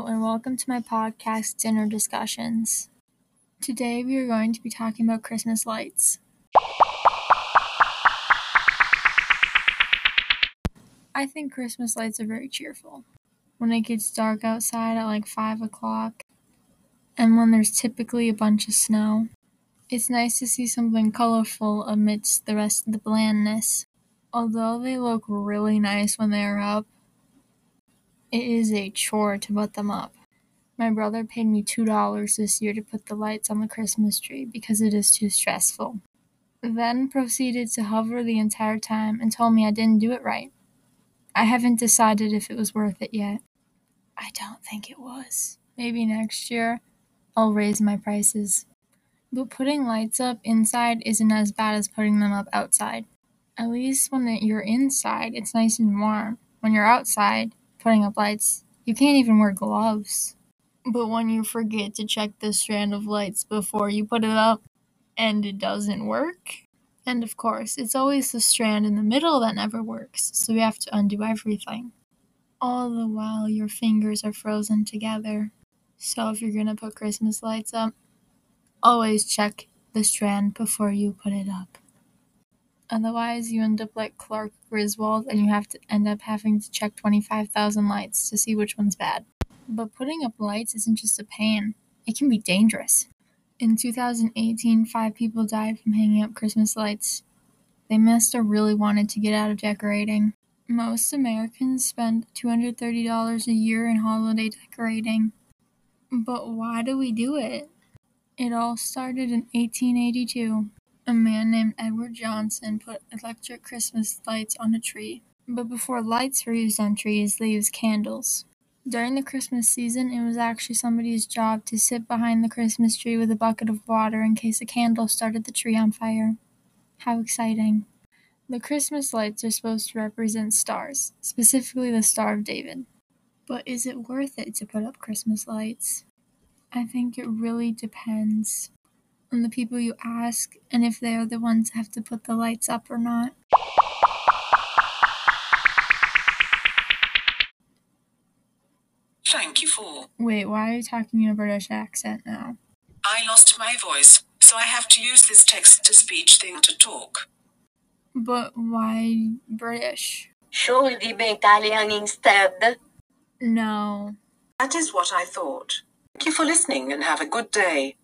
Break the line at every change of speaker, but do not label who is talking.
welcome to my podcast, Dinner Discussions. Today we are going to be talking about Christmas lights. I think Christmas lights are very cheerful. When it gets dark outside at like 5 o'clock, and when there's typically a bunch of snow, it's nice to see something colorful amidst the rest of the blandness. Although they look really nice when they are up, it is a chore to put them up. My brother paid me $2 this year to put the lights on the Christmas tree because it is too stressful. Then proceeded to hover the entire time and told me I didn't do it right. I haven't decided if it was worth it yet. I don't think it was. Maybe next year I'll raise my prices. But putting lights up inside isn't as bad as putting them up outside. At least when you're inside, it's nice and warm. When you're outside, putting up lights, you can't even wear gloves. But when you forget to check the strand of lights before you put it up and it doesn't work, and of course, it's always the strand in the middle that never works, so you have to undo everything. All the while, your fingers are frozen together. So, if you're gonna put Christmas lights up, always check the strand before you put it up. Otherwise, you end up like Clark Griswold and you have to end up having to check 25,000 lights to see which one's bad. But putting up lights isn't just a pain, it can be dangerous. In 2018, five people died from hanging up Christmas lights. They must have really wanted to get out of decorating. Most Americans spend $230 a year in holiday decorating. But why do we do it? It all started in 1882. A man named Edward Johnson put electric Christmas lights on a tree. But before lights were used on trees, they used candles. During the Christmas season, it was actually somebody's job to sit behind the Christmas tree with a bucket of water in case a candle started the tree on fire. How exciting! The Christmas lights are supposed to represent stars, specifically the Star of David. But is it worth it to put up Christmas lights? I think it really depends on the people you ask and if they are the ones who have to put the lights up or not.
Thank you for.
Wait, why are you talking in a British accent now?
I lost my voice, so I have to use this text to speech thing to talk.
But why British?
Should we be Italian instead?
No.
That is what I thought. Thank you for listening and have a good day.